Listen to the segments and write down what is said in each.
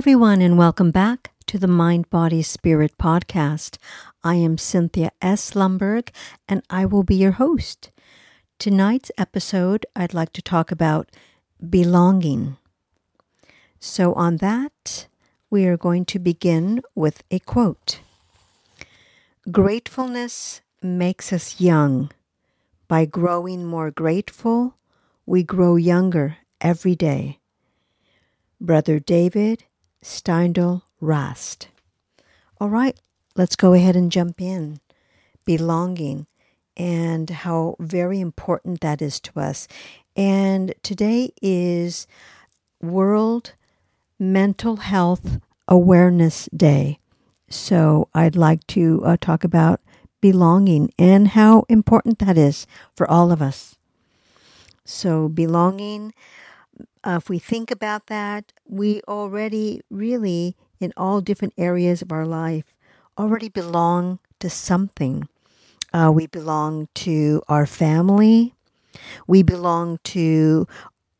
Everyone, and welcome back to the Mind, Body, Spirit podcast. I am Cynthia S. Lumberg, and I will be your host. Tonight's episode, I'd like to talk about belonging. So, on that, we are going to begin with a quote Gratefulness makes us young. By growing more grateful, we grow younger every day. Brother David Steindl Rast. All right, let's go ahead and jump in. Belonging and how very important that is to us. And today is World Mental Health Awareness Day. So I'd like to uh, talk about belonging and how important that is for all of us. So, belonging uh, if we think about that, we already really, in all different areas of our life, already belong to something. Uh, we belong to our family. We belong to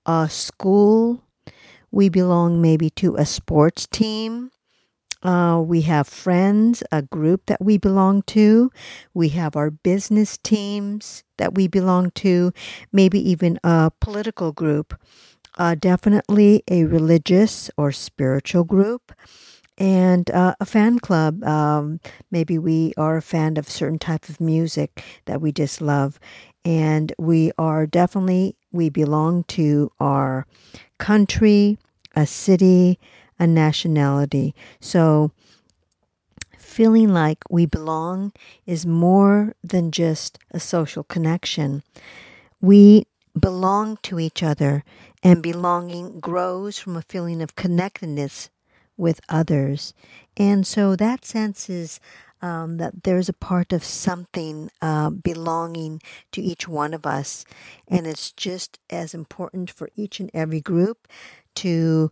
a school. We belong maybe to a sports team. Uh, we have friends, a group that we belong to. We have our business teams that we belong to, maybe even a political group uh, definitely a religious or spiritual group and uh, a fan club. Um, maybe we are a fan of certain type of music that we just love, and we are definitely we belong to our country, a city, a nationality. So feeling like we belong is more than just a social connection. We belong to each other, and belonging grows from a feeling of connectedness with others. And so that sense is um, that there's a part of something uh, belonging to each one of us. And it's just as important for each and every group to.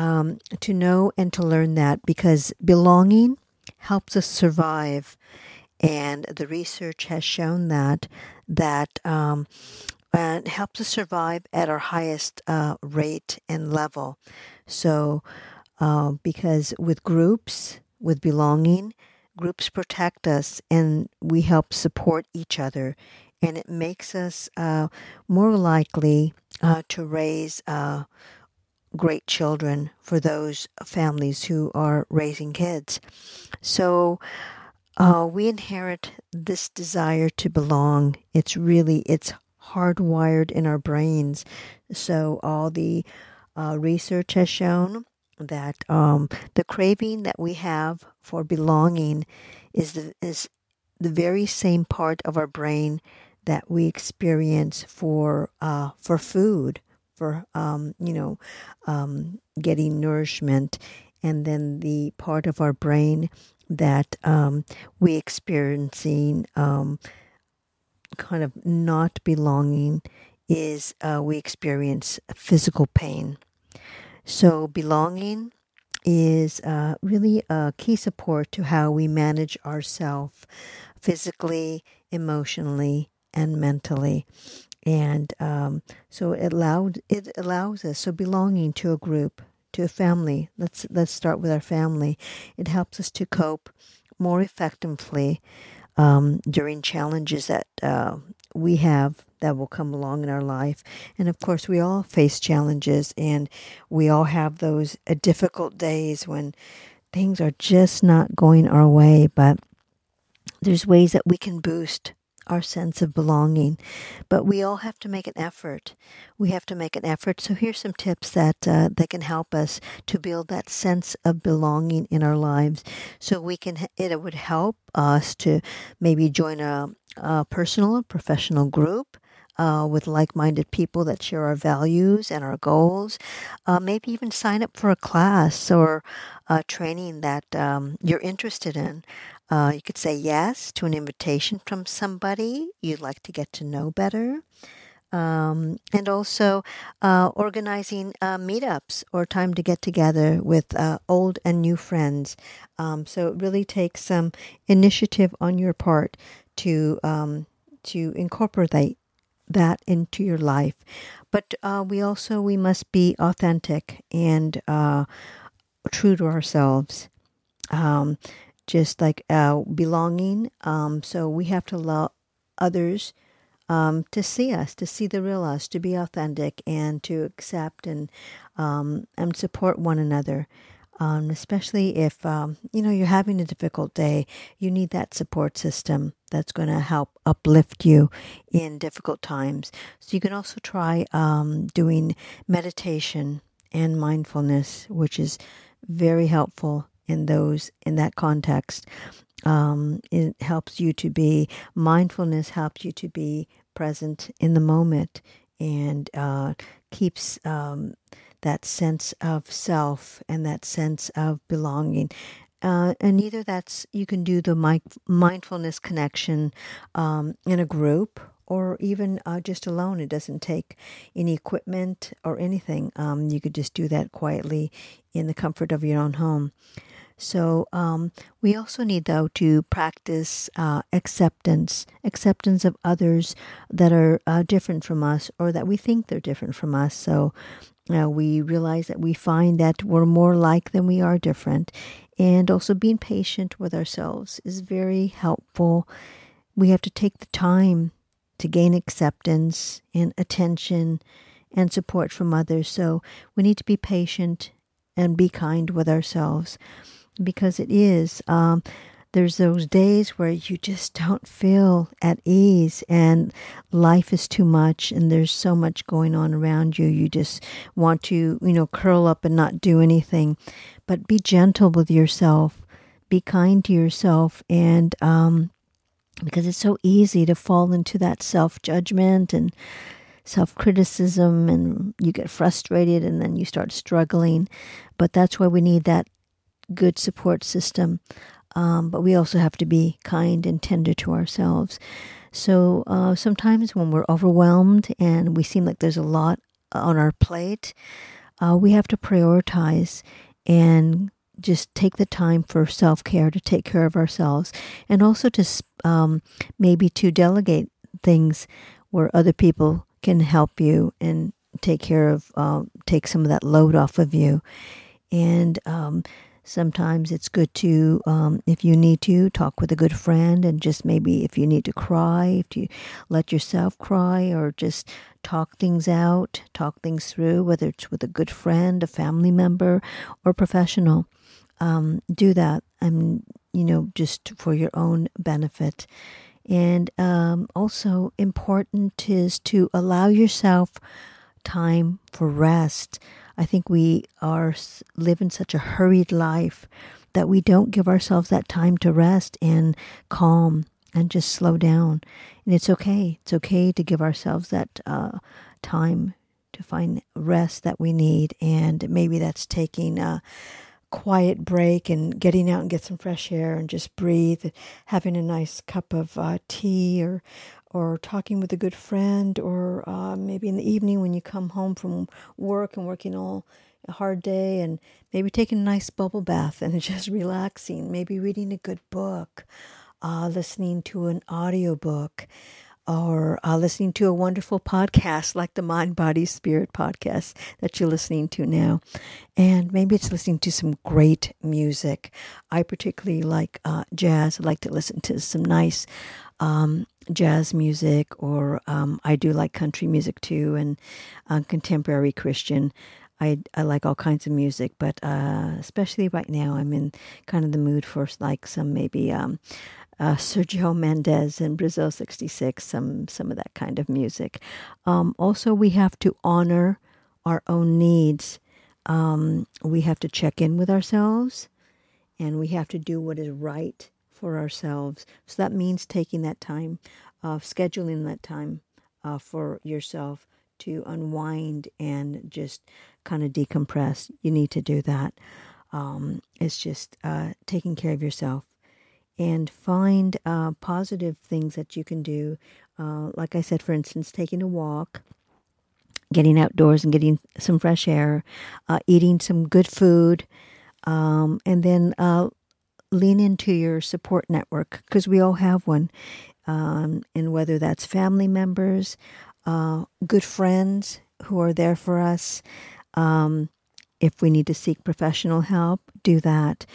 Um, to know and to learn that because belonging helps us survive and the research has shown that that um, and helps us survive at our highest uh, rate and level. So, uh, because with groups, with belonging, groups protect us and we help support each other. And it makes us uh, more likely uh, to raise uh, great children for those families who are raising kids. So, uh, we inherit this desire to belong. It's really, it's hardwired in our brains. So, all the uh, research has shown that um, the craving that we have for belonging is the, is the very same part of our brain that we experience for uh, for food, for um, you know, um, getting nourishment, and then the part of our brain that um, we experiencing um, kind of not belonging is uh, we experience physical pain. So, belonging is uh, really a key support to how we manage ourselves physically, emotionally, and mentally. And um, so it allowed it allows us so belonging to a group, to a family. Let's let's start with our family. It helps us to cope more effectively um, during challenges that uh, we have that will come along in our life. And of course, we all face challenges and we all have those uh, difficult days when things are just not going our way. But there's ways that we can boost our sense of belonging. But we all have to make an effort. We have to make an effort. So here's some tips that uh, that can help us to build that sense of belonging in our lives. So we can it would help us to maybe join a, a personal or professional group. Uh, with like minded people that share our values and our goals. Uh, maybe even sign up for a class or a training that um, you're interested in. Uh, you could say yes to an invitation from somebody you'd like to get to know better. Um, and also uh, organizing uh, meetups or time to get together with uh, old and new friends. Um, so it really takes some initiative on your part to um, to incorporate that into your life. But uh, we also we must be authentic and uh, true to ourselves. Just like uh, belonging. Um, so we have to allow others um, to see us, to see the real us, to be authentic, and to accept and um, and support one another. Um, especially if um, you know you're having a difficult day, you need that support system that's going to help uplift you in difficult times. So you can also try um, doing meditation and mindfulness, which is very helpful in those in that context. Um, it helps you to be mindfulness helps you to be present in the moment and uh, keeps um, that sense of self and that sense of belonging. Uh, and either that's you can do the mi- mindfulness connection um, in a group or even uh, just alone. It doesn't take any equipment or anything. Um, you could just do that quietly in the comfort of your own home. So um, we also need, though, to practice uh, acceptance, acceptance of others that are uh, different from us or that we think they're different from us. So we realize that we find that we're more like than we are different. And also being patient with ourselves is very helpful. We have to take the time to gain acceptance and attention and support from others. So we need to be patient and be kind with ourselves because it is. Um, there's those days where you just don't feel at ease and life is too much and there's so much going on around you. You just want to, you know, curl up and not do anything. But be gentle with yourself, be kind to yourself, and um, because it's so easy to fall into that self judgment and self criticism and you get frustrated and then you start struggling. But that's why we need that good support system. Um, but we also have to be kind and tender to ourselves. So uh, sometimes when we're overwhelmed and we seem like there's a lot on our plate, uh, we have to prioritize and just take the time for self care to take care of ourselves and also to um, maybe to delegate things where other people can help you and take care of, uh, take some of that load off of you. And um, Sometimes it's good to, um, if you need to, talk with a good friend and just maybe if you need to cry, if you let yourself cry or just talk things out, talk things through, whether it's with a good friend, a family member, or professional. Um, do that. I'm, you know, just for your own benefit. And um, also important is to allow yourself time for rest. I think we are living such a hurried life that we don't give ourselves that time to rest and calm and just slow down. And it's okay. It's okay to give ourselves that uh, time to find rest that we need. And maybe that's taking a quiet break and getting out and get some fresh air and just breathe, having a nice cup of uh, tea or or talking with a good friend, or uh, maybe in the evening when you come home from work and working all a hard day, and maybe taking a nice bubble bath and just relaxing, maybe reading a good book, uh, listening to an audiobook or uh, listening to a wonderful podcast like the Mind, Body, Spirit podcast that you're listening to now. And maybe it's listening to some great music. I particularly like uh, jazz. I like to listen to some nice um, jazz music, or um, I do like country music too, and uh, contemporary Christian. I, I like all kinds of music, but uh, especially right now, I'm in kind of the mood for like some maybe um, uh, Sergio Mendes and Brazil 66, some, some of that kind of music. Um, also, we have to honor our own needs. Um, we have to check in with ourselves and we have to do what is right for ourselves. So that means taking that time, uh, scheduling that time uh, for yourself to unwind and just kind of decompress. You need to do that. Um, it's just uh, taking care of yourself and find uh, positive things that you can do. Uh, like I said, for instance, taking a walk, getting outdoors and getting some fresh air, uh, eating some good food, um, and then uh, lean into your support network because we all have one. Um, and whether that's family members, uh, good friends who are there for us, um, If we need to seek professional help, do that.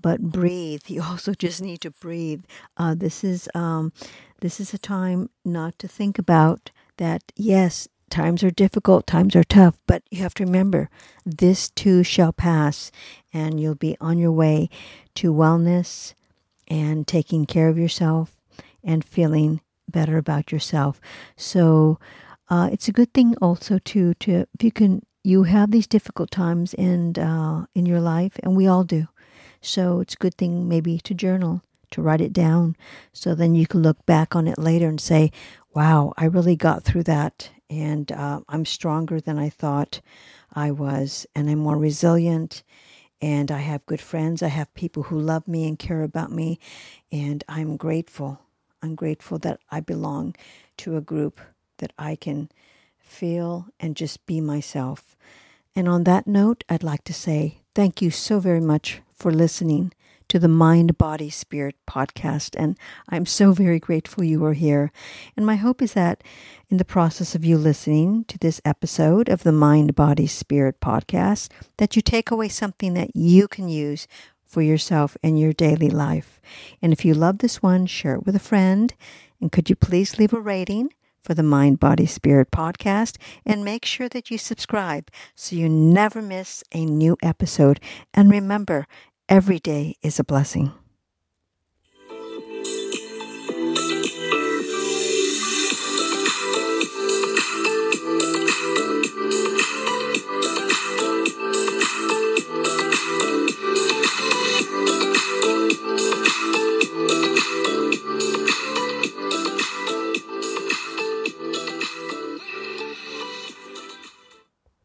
But breathe. You also just need to breathe. Uh, this is um, this is a time not to think about that. Yes, times are difficult, times are tough, but you have to remember this too shall pass, and you'll be on your way to wellness and taking care of yourself and feeling better about yourself. So uh, it's a good thing also to to if you can you have these difficult times in uh, in your life, and we all do. So it's a good thing maybe to journal, to write it down, so then you can look back on it later and say, "Wow, I really got through that, and uh, I'm stronger than I thought I was, and I'm more resilient." And I have good friends. I have people who love me and care about me. And I'm grateful. I'm grateful that I belong to a group that I can feel and just be myself. And on that note, I'd like to say thank you so very much for listening to the Mind, Body, Spirit podcast. And I'm so very grateful you are here. And my hope is that in the process of you listening to this episode of the Mind, Body, Spirit podcast, that you take away something that you can use for yourself in your daily life. And if you love this one, share it with a friend. And could you please leave a rating? for the Mind, Body, Spirit podcast and make sure that you subscribe so you never miss a new episode. And remember, every day is a blessing.